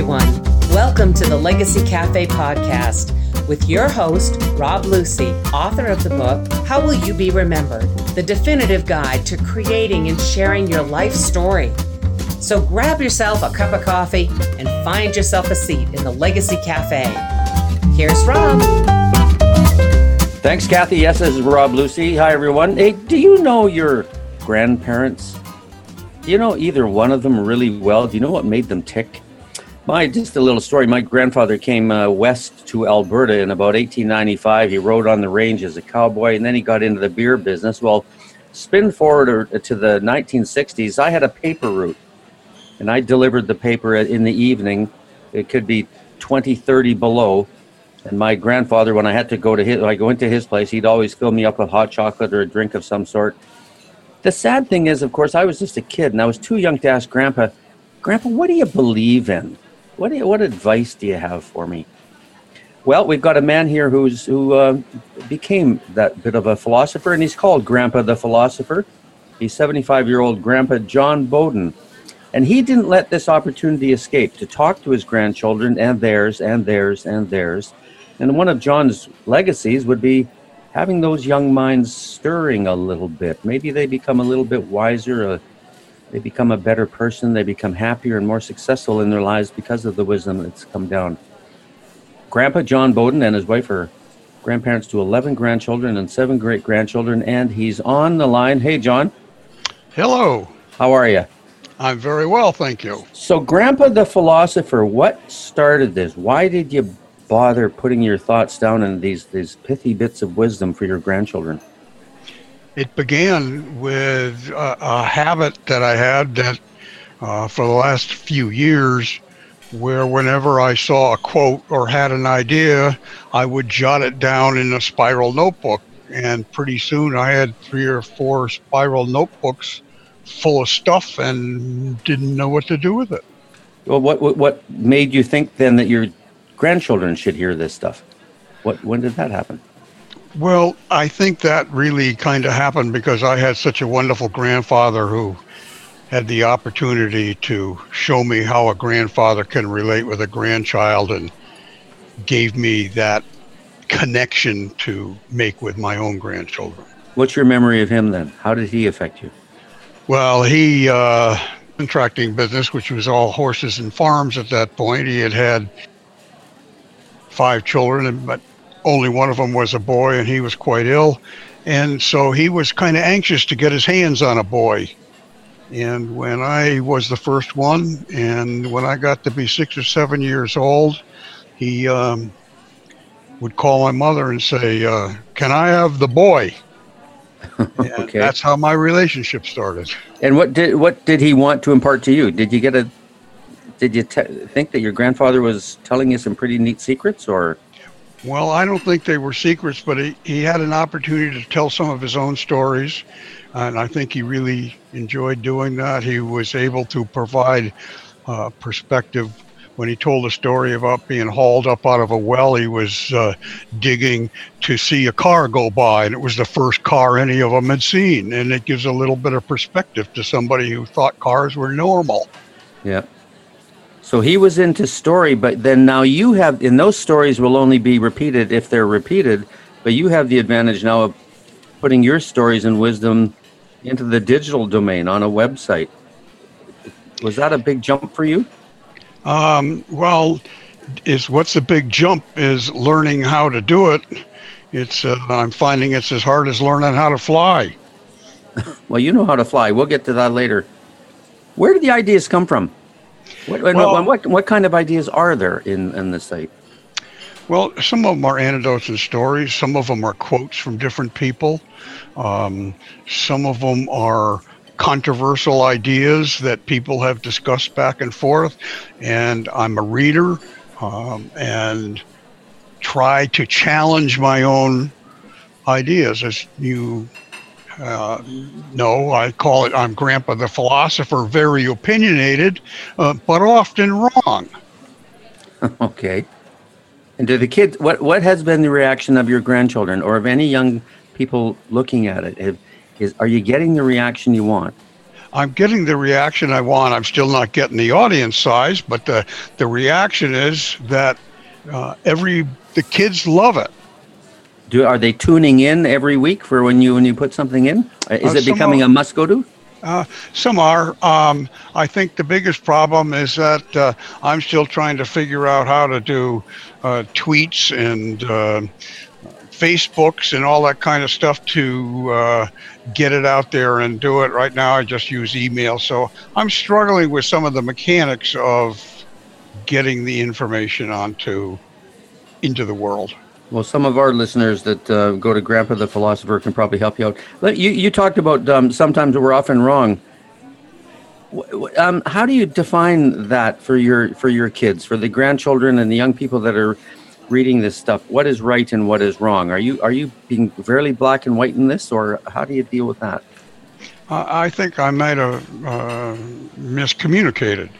everyone. Welcome to the Legacy Cafe podcast with your host, Rob Lucy, author of the book, How Will You Be Remembered? The definitive guide to creating and sharing your life story. So grab yourself a cup of coffee and find yourself a seat in the Legacy Cafe. Here's Rob. Thanks, Kathy. Yes, this is Rob Lucy. Hi, everyone. Hey, do you know your grandparents? Do you know either one of them really well? Do you know what made them tick? My just a little story. My grandfather came uh, west to Alberta in about 1895. He rode on the range as a cowboy, and then he got into the beer business. Well, spin forward to the 1960s. I had a paper route, and I delivered the paper in the evening. It could be 20, 30 below and my grandfather, when I had to go to his, I go into his place, he'd always fill me up with hot chocolate or a drink of some sort. The sad thing is, of course, I was just a kid and I was too young to ask Grandpa, Grandpa, what do you believe in? What, what advice do you have for me? Well, we've got a man here who's who uh, became that bit of a philosopher, and he's called Grandpa the Philosopher. He's 75 year old Grandpa John Bowden. And he didn't let this opportunity escape to talk to his grandchildren and theirs and theirs and theirs and one of John's legacies would be having those young minds stirring a little bit. Maybe they become a little bit wiser, uh, they become a better person, they become happier and more successful in their lives because of the wisdom that's come down. Grandpa John Bowden and his wife are grandparents to 11 grandchildren and seven great grandchildren, and he's on the line. Hey, John. Hello. How are you? I'm very well, thank you. So, Grandpa the philosopher, what started this? Why did you bother putting your thoughts down in these these pithy bits of wisdom for your grandchildren? It began with a, a habit that I had that uh, for the last few years, where whenever I saw a quote or had an idea, I would jot it down in a spiral notebook. And pretty soon I had three or four spiral notebooks full of stuff and didn't know what to do with it. Well, what, what, what made you think then that your grandchildren should hear this stuff. What when did that happen? Well, I think that really kind of happened because I had such a wonderful grandfather who had the opportunity to show me how a grandfather can relate with a grandchild and gave me that connection to make with my own grandchildren. What's your memory of him then? How did he affect you? Well, he uh, contracting business, which was all horses and farms at that point. He had had five children, but only one of them was a boy, and he was quite ill. And so he was kind of anxious to get his hands on a boy. And when I was the first one, and when I got to be six or seven years old, he um, would call my mother and say, uh, Can I have the boy? okay. That's how my relationship started. And what did what did he want to impart to you? Did you get a did you think that your grandfather was telling you some pretty neat secrets, or? Well, I don't think they were secrets, but he, he had an opportunity to tell some of his own stories, and I think he really enjoyed doing that. He was able to provide uh, perspective when he told a story about being hauled up out of a well he was uh, digging to see a car go by, and it was the first car any of them had seen, and it gives a little bit of perspective to somebody who thought cars were normal. Yeah. So he was into story, but then now you have, and those stories will only be repeated if they're repeated, but you have the advantage now of putting your stories and wisdom into the digital domain on a website. Was that a big jump for you? Um, well, is what's a big jump is learning how to do it. It's uh, I'm finding it's as hard as learning how to fly. well, you know how to fly. We'll get to that later. Where did the ideas come from? What, well, what, what kind of ideas are there in, in the site? Well, some of them are anecdotes and stories. Some of them are quotes from different people. Um, some of them are controversial ideas that people have discussed back and forth. And I'm a reader um, and try to challenge my own ideas. As you uh, no, I call it, I'm Grandpa the philosopher, very opinionated, uh, but often wrong. okay. And do the kids, what, what has been the reaction of your grandchildren or of any young people looking at it? Have, is, are you getting the reaction you want? I'm getting the reaction I want. I'm still not getting the audience size, but the the reaction is that uh, every the kids love it. Do are they tuning in every week for when you when you put something in? Uh, Is Uh, it becoming are- a must go to? Uh, some are. Um, I think the biggest problem is that uh, I'm still trying to figure out how to do uh, tweets and uh, Facebooks and all that kind of stuff to uh, get it out there and do it. Right now, I just use email. So I'm struggling with some of the mechanics of getting the information onto into the world. Well, some of our listeners that uh, go to Grandpa the Philosopher can probably help you out. You, you talked about um, sometimes we're often wrong. Um, how do you define that for your for your kids, for the grandchildren and the young people that are reading this stuff? What is right and what is wrong? Are you are you being fairly black and white in this, or how do you deal with that? I I think I might have uh, miscommunicated.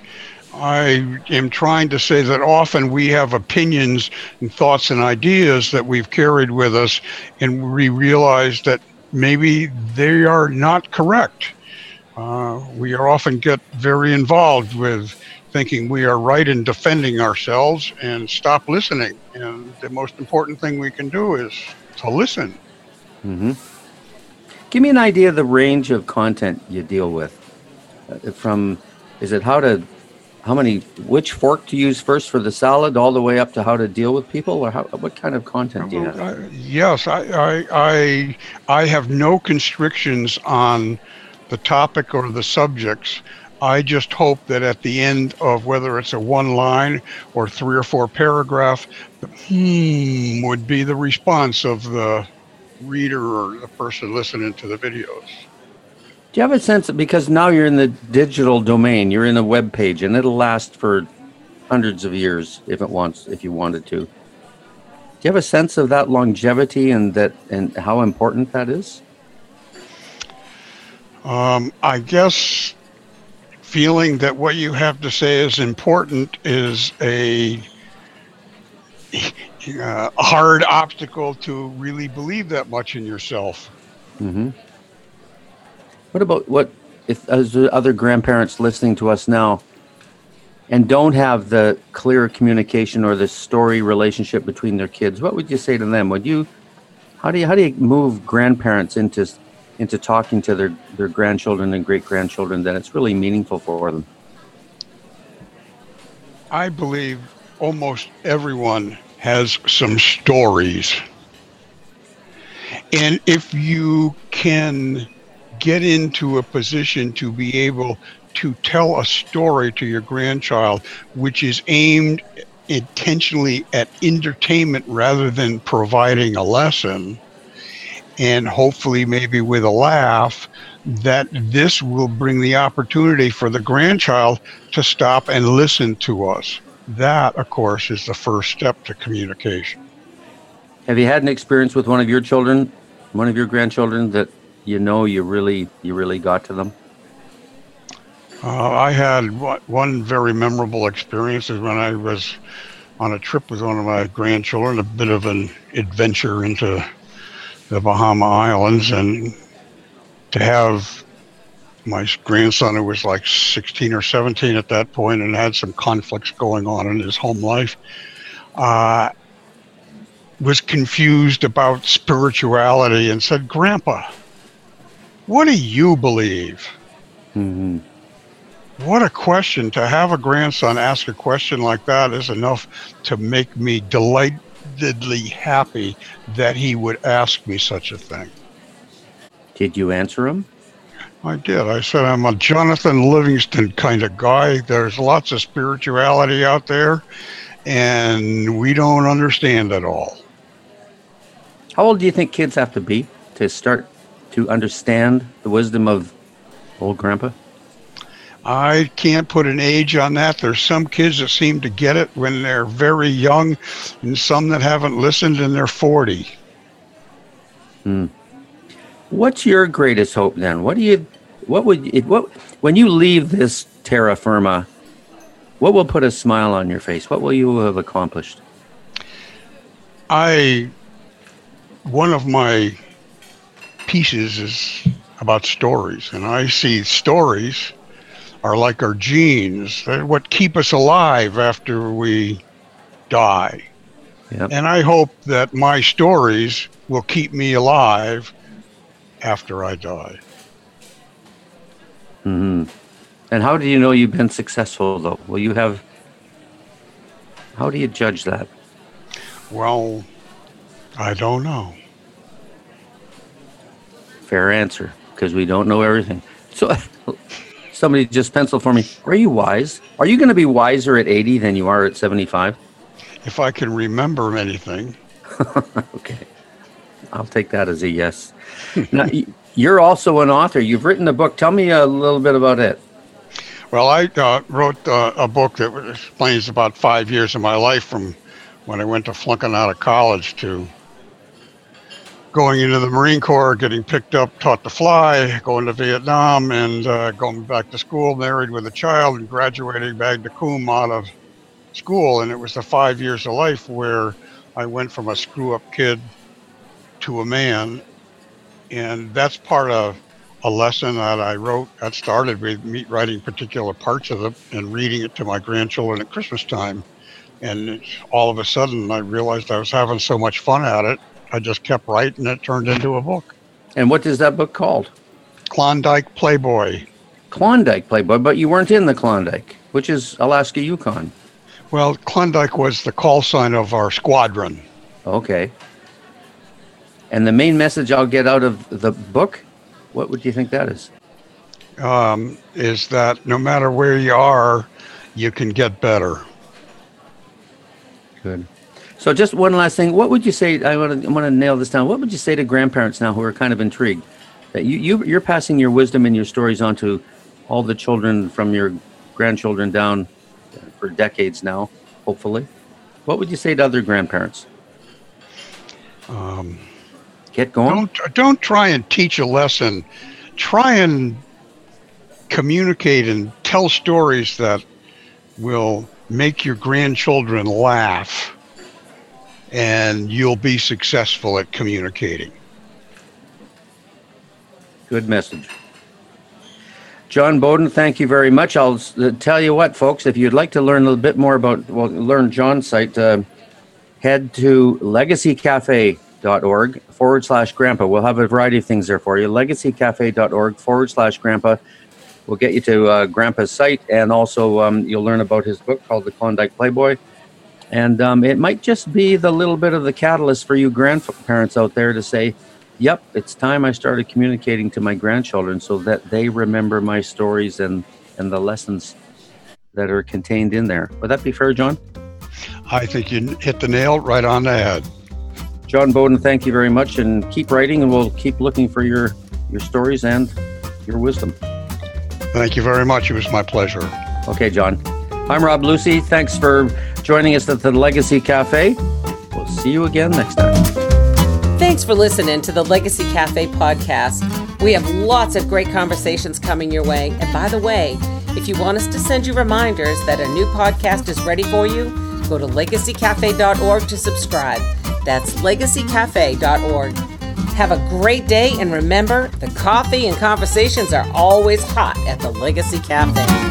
I am trying to say that often we have opinions and thoughts and ideas that we've carried with us, and we realize that maybe they are not correct. Uh, we often get very involved with thinking we are right in defending ourselves and stop listening. And the most important thing we can do is to listen. hmm Give me an idea of the range of content you deal with. Uh, From is it how to how many which fork to use first for the salad, all the way up to how to deal with people, or how what kind of content do you have? Uh, yes, I, I, I, I have no constrictions on the topic or the subjects. I just hope that at the end of whether it's a one line or three or four paragraph, hmm would be the response of the reader or the person listening to the videos. Do you have a sense because now you're in the digital domain, you're in a web page, and it'll last for hundreds of years if it wants, if you wanted to. Do you have a sense of that longevity and that and how important that is? Um, I guess feeling that what you have to say is important is a uh, hard obstacle to really believe that much in yourself. hmm What about what if as other grandparents listening to us now and don't have the clear communication or the story relationship between their kids? What would you say to them? Would you how do you how do you move grandparents into into talking to their their grandchildren and great grandchildren that it's really meaningful for them? I believe almost everyone has some stories. And if you can get into a position to be able to tell a story to your grandchild, which is aimed intentionally at entertainment rather than providing a lesson, and hopefully maybe with a laugh, that this will bring the opportunity for the grandchild to stop and listen to us. That, of course, is the first step to communication. Have you had an experience with one of your children, one of your grandchildren that you know you really you really got to them? Uh, I had one- one very memorable experience is when I was on a trip with one of my grandchildren, a bit of an adventure into the Bahama Islands, and to have my grandson, who was like 16 or 17 at that point and had some conflicts going on in his home life, uh, was confused about spirituality and said, Grandpa, what do you believe? hmm What a question. To have a grandson ask a question like that is enough to make me delightedly happy that he would ask me such a thing. Did you answer him? I did. I said, I'm a Jonathan Livingston kind of guy. There's lots of spirituality out there, and we don't understand it all. How old do you think kids have to be to start to understand the wisdom of old grandpa? I can't put an age on that. There's some kids that seem to get it when they're very young, and some that haven't listened and they're 40. Hmm. What's your greatest hope then? What do you, what would it, what when you leave this terra firma? What will put a smile on your face? What will you have accomplished? I one of my pieces is about stories. And I see stories are like our genes, they're what keep us alive after we die. Yep. And I hope that my stories will keep me alive after I die. Mm-hmm. And how do you know you've been successful, though? Will you have? How do you judge that? Well, I don't know. Fair answer, because we don't know everything. So, somebody just pencil for me. Are you wise? Are you going to be wiser at 80 than you are at 75? If I can remember anything, okay. I'll take that as a yes. now, you're also an author. You've written a book. Tell me a little bit about it. Well, I uh, wrote uh, a book that explains about five years of my life from when I went to flunking out of college to going into the Marine Corps, getting picked up, taught to fly, going to Vietnam, and uh, going back to school, married with a child, and graduating magna cum out of school. And it was the five years of life where I went from a screw up kid to a man. And that's part of a lesson that I wrote that started with me writing particular parts of it and reading it to my grandchildren at Christmas time. And all of a sudden, I realized I was having so much fun at it. I just kept writing. It turned into a book, And what is that book called? Klondike Playboy. Klondike Playboy, but you weren't in the Klondike, which is Alaska Yukon. Well, Klondike was the call sign of our squadron. Okay. And the main message I'll get out of the book, what would you think that is? Um, is that no matter where you are, you can get better. Good. So just one last thing. What would you say? I want to I want to nail this down. What would you say to grandparents now who are kind of intrigued that you, you you're passing your wisdom and your stories on to all the children from your grandchildren down for decades now, hopefully. What would you say to other grandparents? Um, Get going. don't don't try and teach a lesson. Try and communicate and tell stories that will make your grandchildren laugh, and you'll be successful at communicating. Good message. John Bowden, thank you very much. I'll uh, tell you what, folks, if you'd like to learn a little bit more about, well, learn John's site, uh, head to legacycafe.org forward slash grandpa. We'll have a variety of things there for you. Legacycafe.org forward slash grandpa. We'll get you to uh, Grandpa's site, and also um, you'll learn about his book called The Klondike Playboy. And um, it might just be the little bit of the catalyst for you grandparents out there to say, yep, it's time I started communicating to my grandchildren so that they remember my stories and, and the lessons that are contained in there. Would that be fair, John? I think you hit the nail right on the head. John Bowden, thank you very much, and keep writing, and we'll keep looking for your your stories and your wisdom. Thank you very much. It was my pleasure. Okay, John. I'm Rob Lucy. Thanks for joining us at the Legacy Cafe. We'll see you again next time. Thanks for listening to the Legacy Cafe podcast. We have lots of great conversations coming your way. And by the way, if you want us to send you reminders that a new podcast is ready for you, go to legacycafe.org to subscribe. That's legacycafe.org. Have a great day and remember the coffee and conversations are always hot at the Legacy Cafe.